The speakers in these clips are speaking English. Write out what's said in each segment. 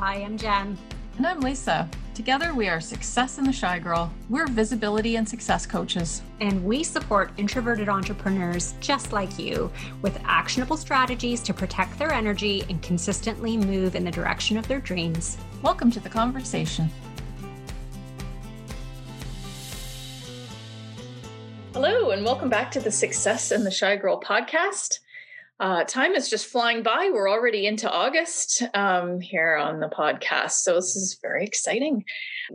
Hi, I'm Jen. And I'm Lisa. Together, we are Success in the Shy Girl. We're visibility and success coaches. And we support introverted entrepreneurs just like you with actionable strategies to protect their energy and consistently move in the direction of their dreams. Welcome to the conversation. Hello, and welcome back to the Success in the Shy Girl podcast. Uh, time is just flying by. We're already into August um, here on the podcast. So, this is very exciting.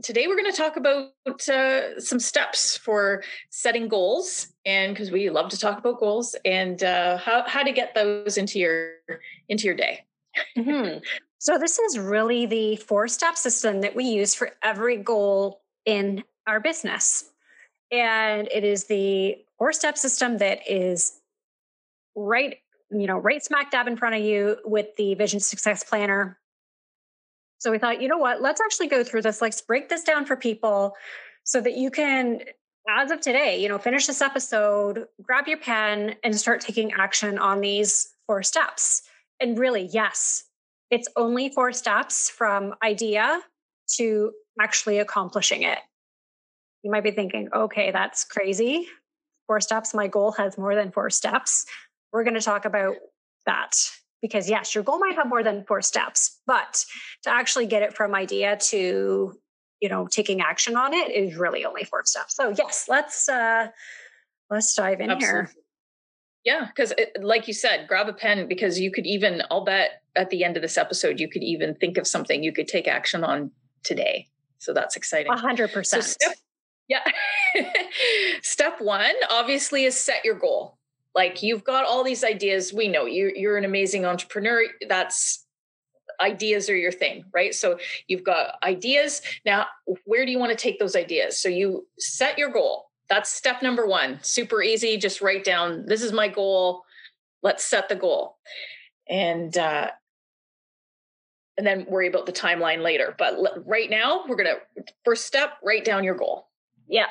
Today, we're going to talk about uh, some steps for setting goals, and because we love to talk about goals and uh, how, how to get those into your into your day. mm-hmm. So, this is really the four step system that we use for every goal in our business. And it is the four step system that is right you know, right smack dab in front of you with the Vision Success Planner. So we thought, you know what, let's actually go through this. Let's break this down for people so that you can, as of today, you know, finish this episode, grab your pen and start taking action on these four steps. And really, yes, it's only four steps from idea to actually accomplishing it. You might be thinking, okay, that's crazy. Four steps. My goal has more than four steps we're going to talk about that. Because yes your goal might have more than four steps but to actually get it from idea to you know taking action on it is really only four steps. So yes let's uh let's dive in Absolutely. here yeah because like you said grab a pen because you could even i'll bet at the end of this episode you could even think of something you could take action on today. So that's exciting. 100% so step, yeah. Step one obviously is set your goal like you've got all these ideas. We know you you're an amazing entrepreneur. That's ideas are your thing right? So you've got ideas. Now where do you want to take those ideas? So you set your goal. That's step number 1 super easy. Just write down this is my goal. Let's set the goal. And uh and then worry about the timeline later. But right now we're going to first step write down your goal. Yeah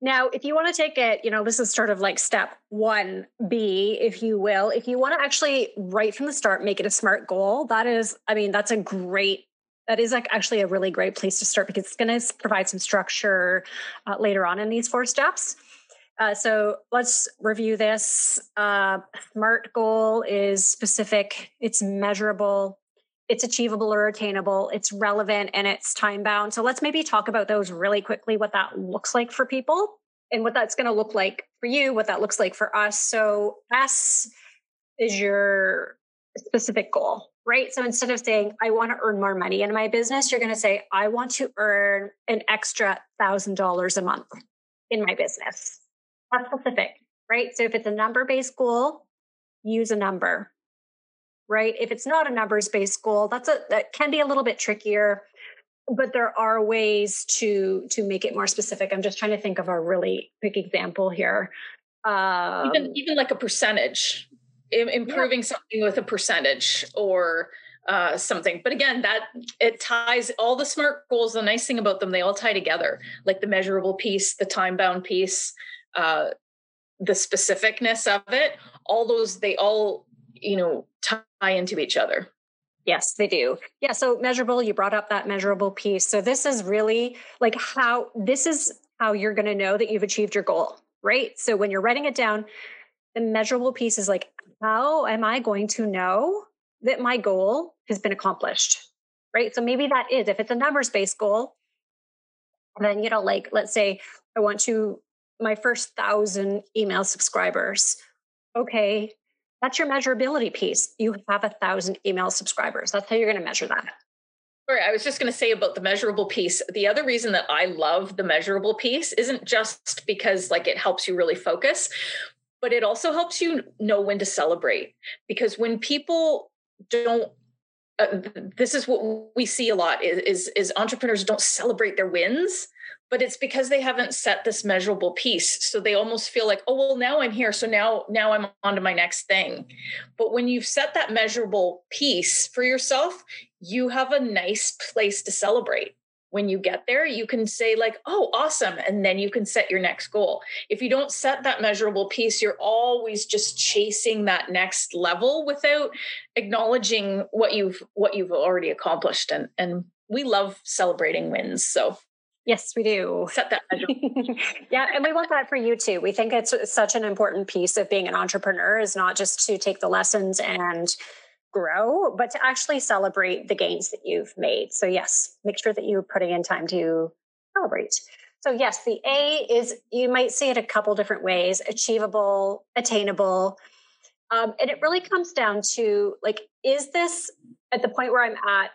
now, if you want to take it, you know, this is sort of like step 1B, if you will. If you want to actually right from the start make it a smart goal, that is, I mean, that's a great that is like actually a really great place to start because it's going to provide some structure uh, later on in these four steps. Uh, so let's review this. Uh, SMART goal is specific, it's measurable, it's achievable or attainable, it's relevant, and it's time bound. So let's maybe talk about those really quickly, what that looks like for people and what that's going to look like for you, what that looks like for us. So S is your specific goal, right? So instead of saying, I want to earn more money in my business, you're going to say, I want to earn an extra thousand dollars a month in my business. That's specific, right? So if it's a number based goal, use a number right? If it's not a numbers based goal, that's a that can be a little bit trickier, but there are ways to to make it more specific. I'm just trying to think of a really quick example here. Um, even even like a percentage, improving yeah. something with a percentage or uh, something. But again, that it ties all the smart goals. The nice thing about them, they all tie together, like the measurable piece, the time bound piece, uh, the specificness of it. All those, they all you know tie into each other Yes, they do. Yeah. So measurable, you brought up that measurable piece. So this is really like how this is how you're going to know that you've achieved your goal, right? So when you're writing it down, the measurable piece is like, how am I going to know that my goal has been accomplished? Right. So maybe that is, if it's a numbers based goal, then, you know, like, let's say I want to, my first thousand email subscribers. Okay, that's your measurability piece. You have a thousand email subscribers. That's how you're going to measure that. Right. I was just going to say about the measurable piece. The other reason that I love the measurable piece isn't just because like it helps you really focus, but it also helps you know when to celebrate. Because when people don't uh, this is what we see a lot is, is, is entrepreneurs don't celebrate their wins but it's because they haven't set this measurable piece. So they almost feel like oh well now i'm here. So now now i'm on to my next thing. But when you've set that measurable piece for yourself you have a nice place to celebrate. When you get there you can say like oh awesome. And then you can set your next goal. If you don't set that measurable piece you're always just chasing that next level without acknowledging what you've what you've already accomplished. And and we love celebrating wins. So Yes, we do. Set that yeah, and we want that for you too. We think it's such an important piece of being an entrepreneur is not just to take the lessons and grow, but to actually celebrate the gains that you've made. So yes, make sure that you're putting in time to celebrate. So yes, the A is you might see it a couple different ways: achievable, attainable. Um, and it really comes down to like, is this at the point where I'm at?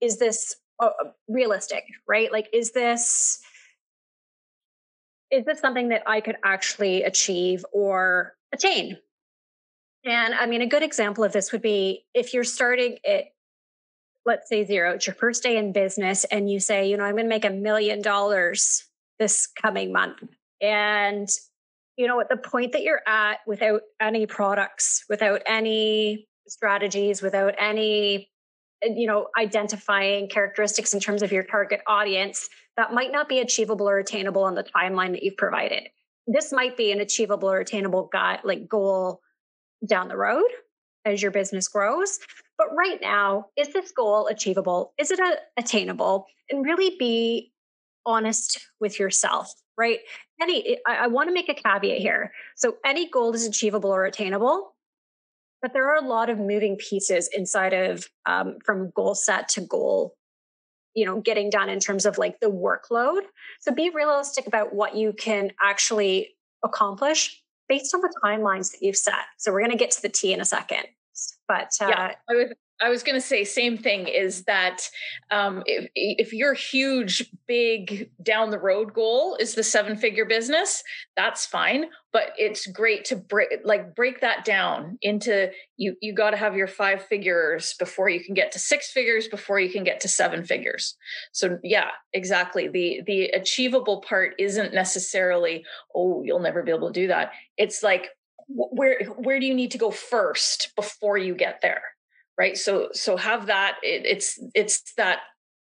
Is this uh, realistic, right? Like, is this is this something that I could actually achieve or attain? And I mean, a good example of this would be if you're starting at, let's say zero, it's your first day in business, and you say, you know, I'm going to make a million dollars this coming month. And, you know, at the point that you're at without any products, without any strategies, without any you know identifying characteristics in terms of your target audience that might not be achievable or attainable on the timeline that you've provided. This might be an achievable or attainable like goal down the road as your business grows. But right now is this goal achievable? Is it a, attainable? And really be honest with yourself right? Any i, I want to make a caveat here. So any goal is achievable or attainable but there are a lot of moving pieces inside of um, from goal set to goal you know getting done in terms of like the workload. So be realistic about what you can actually accomplish based on the timelines that you've set. So we're going to get to the t in a second. But uh, yeah i was I was going to say same thing is that um, if if your huge big down the road goal is the seven figure business, that's fine. But it's great to break like break that down into you. You got to have your five figures before you can get to six figures before you can get to seven figures. So yeah, exactly. The the achievable part isn't necessarily oh you'll never be able to do that. It's like where where do you need to go first before you get there right? So so have that it, it's it's that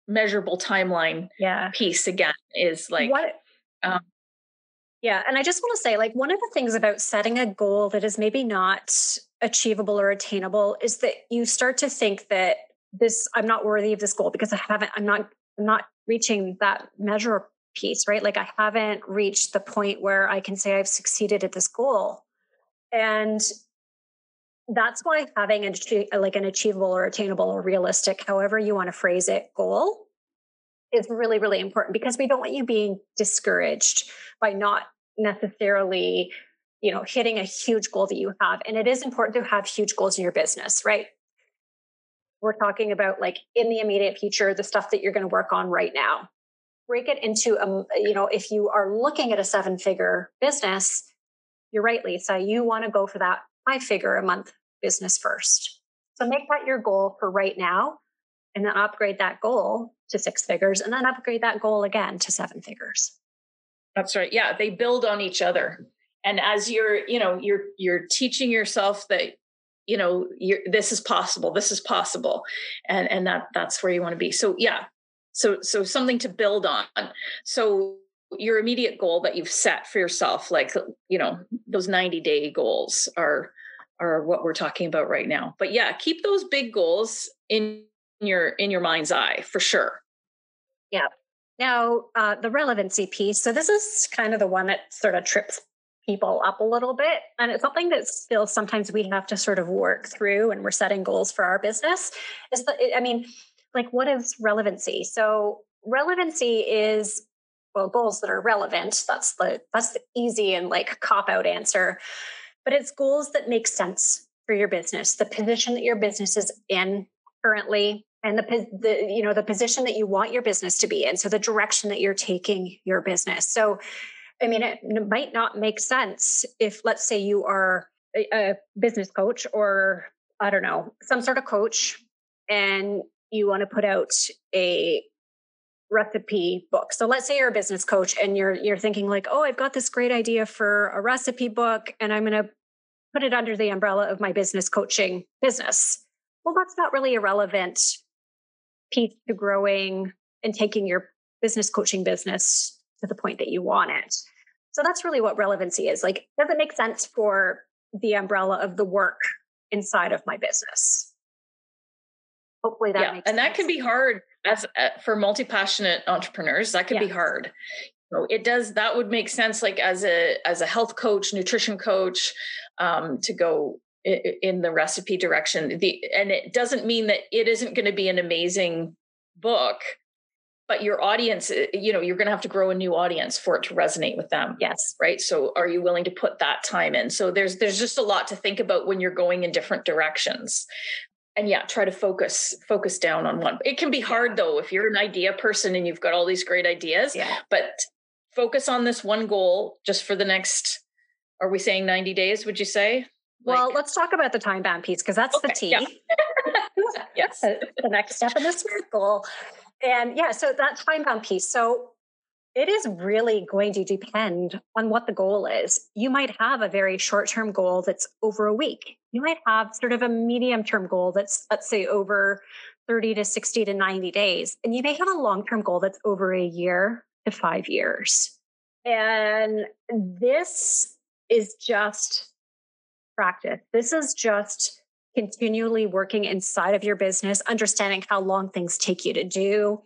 measurable timeline yeah. piece again is like what um, yeah and i just want to say like one of the things about setting a goal that is maybe not achievable or attainable is that you start to think that this i'm not worthy of this goal because i haven't i'm not i'm not reaching that measure piece right? Like i haven't reached the point where i can say i've succeeded at this goal. And that's why having an like an achievable or attainable or realistic however you want to phrase it goal is really really important because we don't want you being discouraged by not necessarily you know hitting a huge goal that you have and it is important to have huge goals in your business right? We're talking about like in the immediate future the stuff that you're going to work on right now. Break it into a um, you know if you are looking at a seven figure business you're right lisa you want to go for that five figure a month business first. So make that your goal for right now and then upgrade that goal to six figures and then upgrade that goal again to seven figures. That's right. Yeah, they build on each other. And as you're, you know, you're you're teaching yourself that you know, you're, this is possible. This is possible. And and that that's where you want to be. So yeah. So so something to build on. So your immediate goal that you've set for yourself like you know those 90 day goals are are what we're talking about right now. But yeah keep those big goals in your in your mind's eye for sure. Yeah. Now uh, the relevancy piece. So this is kind of the one that sort of trips people up a little bit and it's something that still sometimes we have to sort of work through when we're setting goals for our business is that i mean like what is relevancy? So relevancy is well goals that are relevant. That's the that's the easy and like cop out answer. But it's goals that make sense for your business the position that your business is in currently and the, the you know the position that you want your business to be in. So the direction that you're taking your business. So i mean it, might not make sense if let's say you are a, a business coach or i don't know some sort of coach and you want to put out a recipe book. So let's say you're a business coach and you're you're thinking like, "Oh, I've got this great idea for a recipe book and I'm going to put it under the umbrella of my business coaching business." Well, that's not really a relevant piece to growing and taking your business coaching business to the point that you want it. So that's really what relevancy is. Like, does it make sense for the umbrella of the work inside of my business? Hopefully that yeah, makes and sense. that can be hard as uh, for multi-passionate entrepreneurs. That could yeah. be hard. So it does. That would make sense. Like as a as a health coach, nutrition coach, um, to go in the recipe direction. The and it doesn't mean that it isn't going to be an amazing book but your audience eh, you know you're going to have to grow a new audience for it to resonate with them yes right so are you willing to put that time in so there's there's just a lot to think about when you're going in different directions and yeah try to focus focus down on one it can be hard yeah. though if you're an idea person and you've got all these great ideas yeah. but focus on this one goal just for the next are we saying 90 days would you say well let's talk about the time bound piece because that's okay, the T. Yeah. yes the next step in the SMART goal and yeah, so that time bound piece. So it is really going to depend on what the goal is. You might have a very short term goal that's over a week. You might have sort of a medium term goal that's, let's say, over 30 to 60 to 90 days. And you may have a long term goal that's over a year to five years. And this is just practice. This is just continually working inside of your business, understanding how long things take you to do,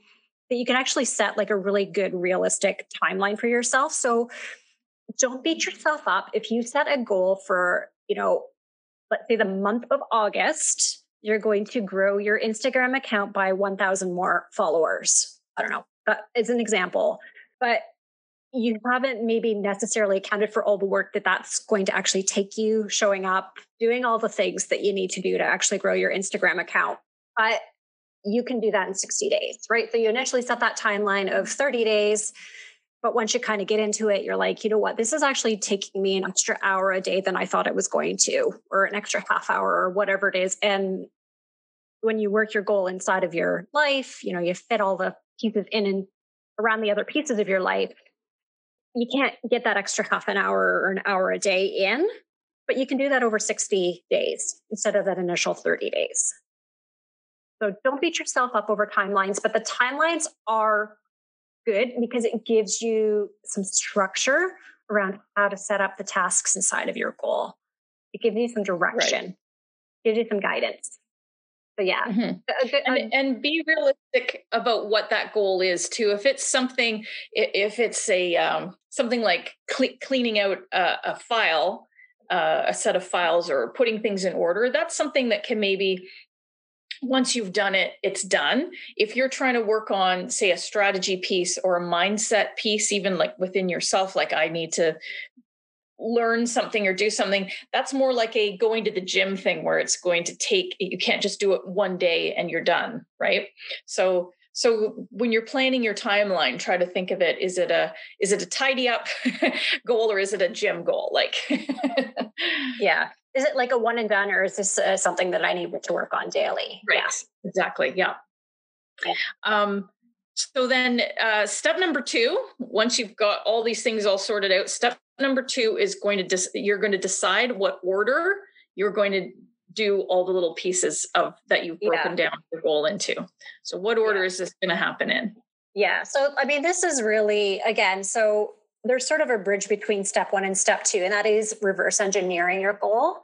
that you can actually set like a really good, realistic timeline for yourself. So don't beat yourself up. If you set a goal for, you know, let's say the month of August, you're going to grow your Instagram account by 1,000 more followers. I don't know. Is an example. But you haven't maybe necessarily accounted for all the work that that's going to actually take you showing up doing all the things that you need to do to actually grow your instagram account but you can do that in 60 days right? So you initially set that timeline of 30 days but once you kind of get into it you're like you know what? This is actually taking me an extra hour a day than i thought it was going to or an extra half hour or whatever it is. And when you work your goal inside of your life you know you fit all the pieces in and around the other pieces of your life you can't get that extra half an hour or an hour a day in, but you can do that over 60 days instead of that initial 30 days. So don't beat yourself up over timelines, but the timelines are good because it gives you some structure around how to set up the tasks inside of your goal. It gives you some direction, right. gives you some guidance. So yeah, mm-hmm. and, and, be realistic about what that goal is too. If it's something, if it's a um, something like cle- cleaning out a, a file, uh, a set of files, or putting things in order, that's something that can maybe once you've done it, it's done. If you're trying to work on, say, a strategy piece or a mindset piece, even like within yourself, like I need to learn something or do something that's more like a going to the gym thing where it's going to take you can't just do it one day and you're done right? So so when you're planning your timeline try to think of it is it a is it a tidy up goal or is it a gym goal? Like yeah is it like a one and done or is this uh, something that i need to work on daily right yeah. exactly yeah. yeah. um so then uh, step number two once you've got all these things all sorted out step number two is going to dis- you're going to decide what order you're going to do all the little pieces of that you've broken yeah. down the goal into so what order is this going to happen in yeah so i mean this is really again so there's sort of a bridge between step one and step two and that is reverse engineering your goal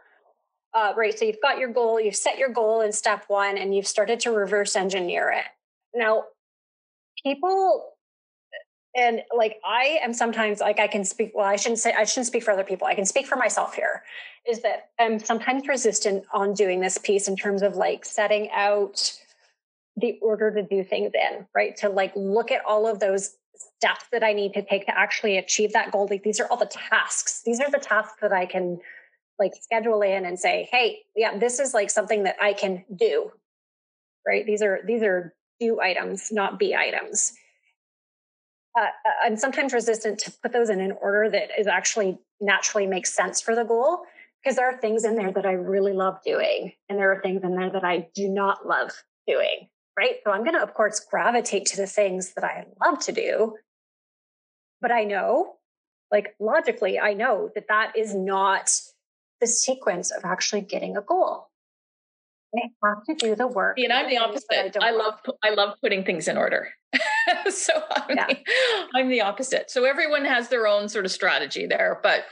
uh, right so you've got your goal you've set your goal in step one and you've started to reverse engineer it. Now people and like i am sometimes like i can speak well i shouldn't say i shouldn't speak for other people i can speak for myself here is that i'm sometimes resistant on doing this piece in terms of like setting out the order to do things in right? To like look at all of those steps that i need to take to actually achieve that goal. Like these are all the tasks. These are the tasks that i can like schedule in and say hey yeah this is like something that i can do right these are these are do items not be items uh, uh, I'm sometimes resistant to put those in an order that is actually naturally makes sense for the goal because there are things in there that I really love doing, and there are things in there that I do not love doing. Right. So I'm going to, of course, gravitate to the things that I love to do. But I know, like logically, I know that that is not the sequence of actually getting a goal. I have to do the work. And I'm the opposite. I, I love I love putting things in order. so I'm, yeah. the, I'm the opposite. So everyone has their own sort of strategy there, but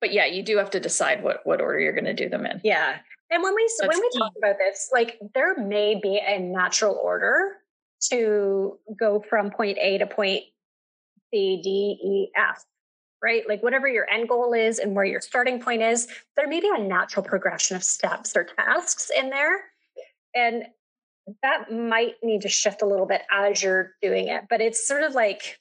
but yeah, you do have to decide what what order you're going to do them in. Yeah. And when we That's when we key. talk about this, like there may be a natural order to go from point A to point C, D, E, F, right? Like whatever your end goal is and where your starting point is, there may be a natural progression of steps or tasks in there. And that might need to shift a little bit as you're doing it. But it's sort of like,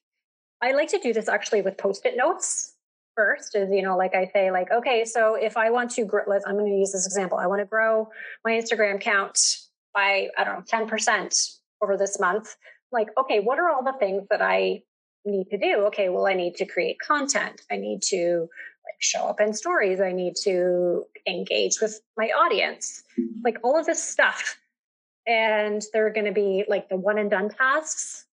I like to do this actually with post it notes first is you know like i say like okay so if i want to grow i'm going to use this example i want to grow my instagram count by i don't know 10% over this month like okay what are all the things that i need to do. Okay well i need to create content. I need to like show up in stories. I need to engage with my audience. Like all of this stuff. And there are going to be like the one and done tasks.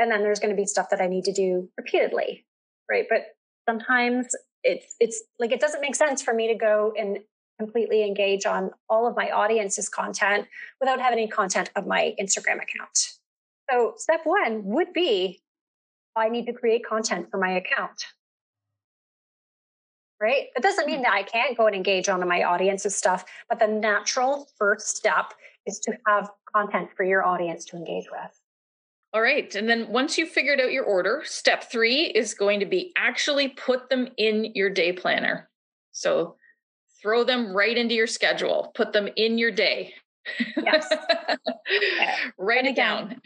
And then there's going to be stuff that i need to do repeatedly right? But sometimes it's it's like it doesn't make sense for me to go and completely engage on all of my audience's content without having any content of my Instagram account. So step one would be I need to create content for my account. Right? It doesn't mean hmm. that I can't go and engage on my audience's stuff, but the natural first step is to have content for your audience to engage with. All right. And then once you've figured out your order, step three is going to be actually put them in your day planner. So throw them right into your schedule, put them in your day. Yes. Write and it again, down.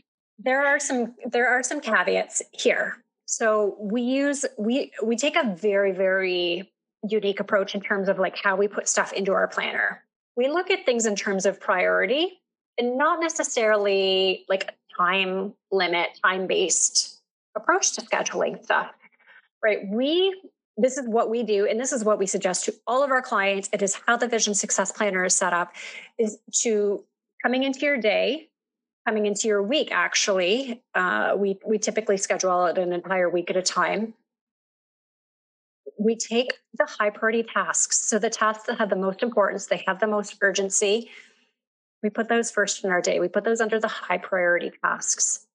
There are some there are some caveats here. So we use we we take a very very unique approach in terms of like how we put stuff into our planner. We look at things in terms of priority and not necessarily like a time limit, time based approach to scheduling stuff, right? We, this is what we do, and this is what we suggest to all of our clients. It is how the Vision Success Planner is set up is to coming into your day, coming into your week, actually. Uh, we, we typically schedule it an entire week at a time. We take the high priority tasks. So the tasks that have the most importance, they have the most urgency, we put those first in our day. We put those under the high priority tasks.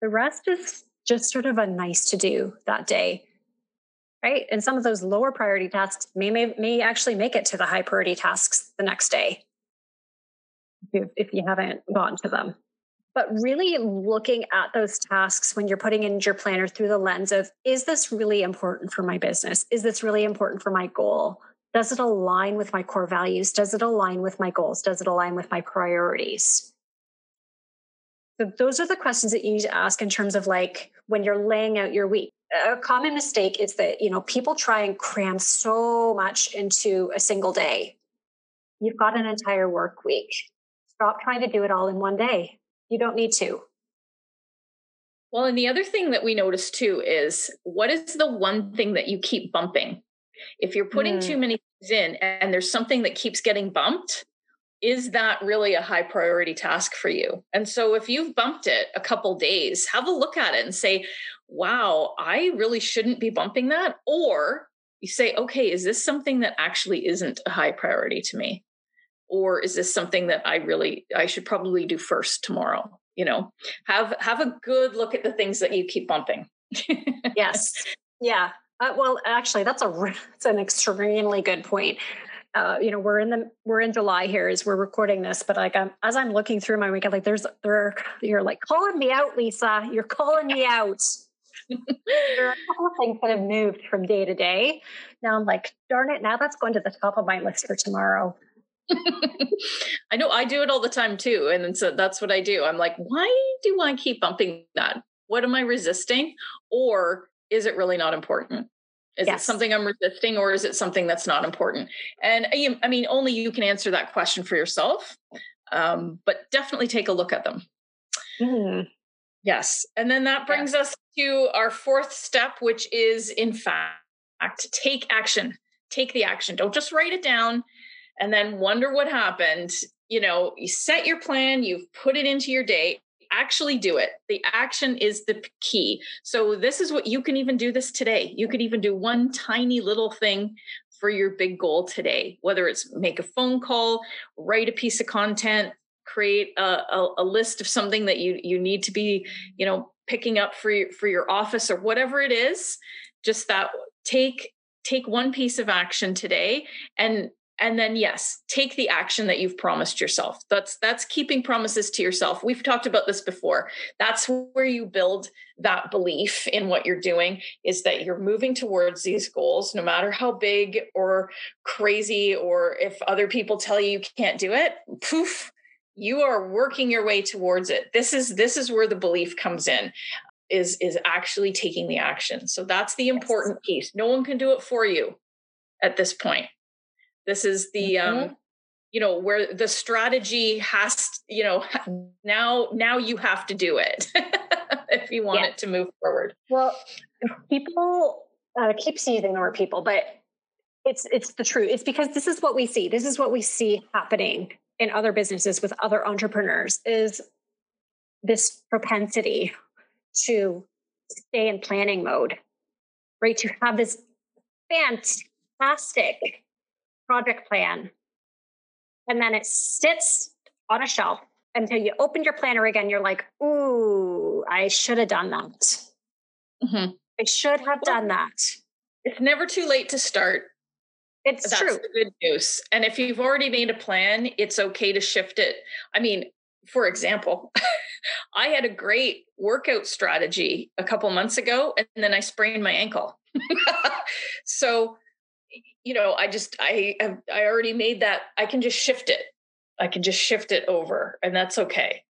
The rest is just sort of a nice to do that day. Right. And some of those lower priority tasks may, may, may actually make it to the high priority tasks the next day if, if you haven't gotten to them. But really looking at those tasks when you're putting in your planner through the lens of is this really important for my business? Is this really important for my goal? Does it align with my core values? Does it align with my goals? Does it align with my priorities? So those are the questions that you need to ask in terms of like when you're laying out your week. A common mistake is that, you know, people try and cram so much into a single day. You've got an entire work week. Stop trying to do it all in one day. You don't need to. Well, and the other thing that we notice too is what is the one thing that you keep bumping? If you're putting mm. too many things in and there's something that keeps getting bumped, is that really a high priority task for you? And so if you've bumped it a couple days, have a look at it and say, wow, I really shouldn't be bumping that. Or you say, okay, is this something that actually isn't a high priority to me? Or is this something that I really, I should probably do first tomorrow? You know, have, have a good look at the things that you keep bumping. yes. Yeah. Uh, well, actually, that's a that's an extremely good point. Uh, you know, we're in the we're in July here as we're recording this, but like I'm, as I'm looking through my weekend, like there's there are, you're like calling me out, Lisa. You're calling me out. there are a couple of things that have moved from day to day. Now I'm like, darn it! Now that's going to the top of my list for tomorrow. I know I do it all the time too, and so that's what I do. I'm like, why do I keep bumping that? What am I resisting? Or is it really not important? Is yes. it something I'm resisting or is it something that's not important? And I mean, only you can answer that question for yourself, um, but definitely take a look at them. Mm. Yes. And then that brings yeah. us to our fourth step, which is in fact, take action. Take the action. Don't just write it down and then wonder what happened. You know, you set your plan, you've put it into your date, actually do it. The action is the key. So this is what you can even do this today. You could even do one tiny little thing for your big goal today, whether it's make a phone call, write a piece of content, create a, a, a, list of something that you you need to be you know picking up for your, for your office or whatever it is just that take take one piece of action today and and then yes take the action that you've promised yourself. That's that's keeping promises to yourself. We've talked about this before. That's where you build that belief in what you're doing is that you're moving towards these goals no matter how big or crazy or if other people tell you you can't do it poof you are working your way towards it. This is this is where the belief comes in is is actually taking the action. So that's the important piece. No one can do it for you at this point this is the mm-hmm. um you know where the strategy has you know now now you have to do it if you want yeah. it to move forward well people uh, keep seeing ignore people but it's it's the truth it's because this is what we see this is what we see happening in other businesses with other entrepreneurs is this propensity to stay in planning mode right to have this fantastic project plan. And then it sits on a shelf until you open your planner again. You're like, ooh, I should have done that. Mm-hmm. I should have well, done that. It's never too late to start. It's That's true. Good news. And if you've already made a plan, it's okay to shift it. I mean, for example, I had a great workout strategy a couple months ago, and then I sprained my ankle. so you know, I just I I already made that. I can just shift it. I can just shift it over, and that's okay.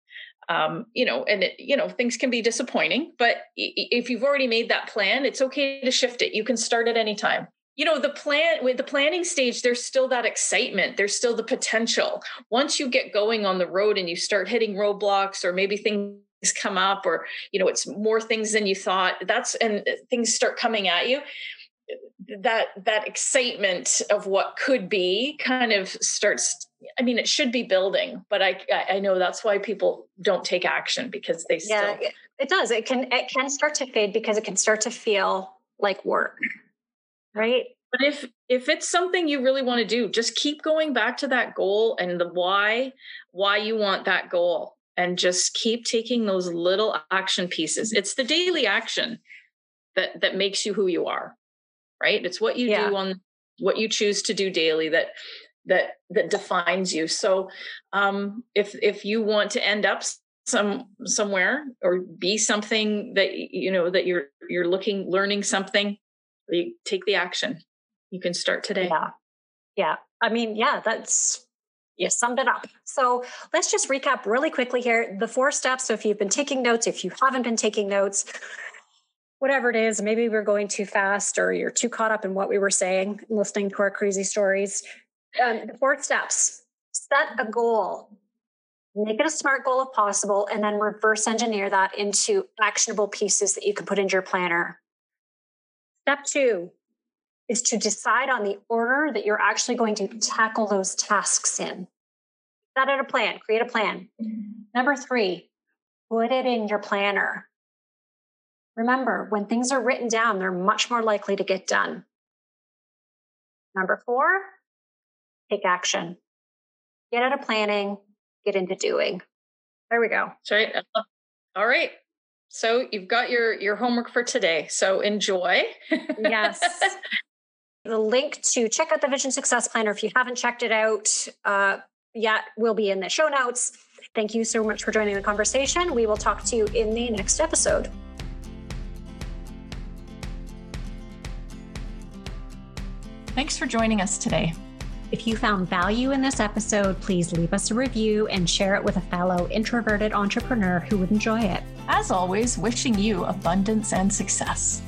Um, you know, and it, you know, things can be disappointing, but if you've already made that plan, it's okay to shift it. You can start at any time. You know, the plan with the planning stage, there's still that excitement. There's still the potential. Once you get going on the road and you start hitting roadblocks, or maybe things come up, or you know, it's more things than you thought. That's and things start coming at you that that excitement of what could be kind of starts i mean it should be building but i i know that's why people don't take action because they still yeah it does. It can it can start to fade because it can start to feel like work right? But if if it's something you really want to do just keep going back to that goal and the why why you want that goal and just keep taking those little action pieces. It's the daily action that that makes you who you are right? It's what you yeah. do on what you choose to do daily that that that defines you. So um if if you want to end up some somewhere or be something that you know that you're you're looking learning something you take the action. You can start today. Yeah. Yeah. I mean yeah that's you summed it up. So let's just recap really quickly here the four steps. So if you've been taking notes, if you haven't been taking notes, whatever it is, maybe we're going too fast or you're too caught up in what we were saying, listening to our crazy stories. Um, the four steps set a goal, make it a smart goal if possible, and then reverse engineer that into actionable pieces that you can put into your planner. Step two is to decide on the order that you're actually going to tackle those tasks in. Set out a plan, create a plan. Number three, put it in your planner. Remember, when things are written down, they're much more likely to get done. Number four, take action. Get out of planning, get into doing. There we go. Right. All right. So you've got your your homework for today. So enjoy. yes. The link to check out the Vision Success Planner if you haven't checked it out uh, yet will be in the show notes. Thank you so much for joining the conversation. We will talk to you in the next episode. Thanks for joining us today. If you found value in this episode, please leave us a review and share it with a fellow introverted entrepreneur who would enjoy it. As always, wishing you abundance and success.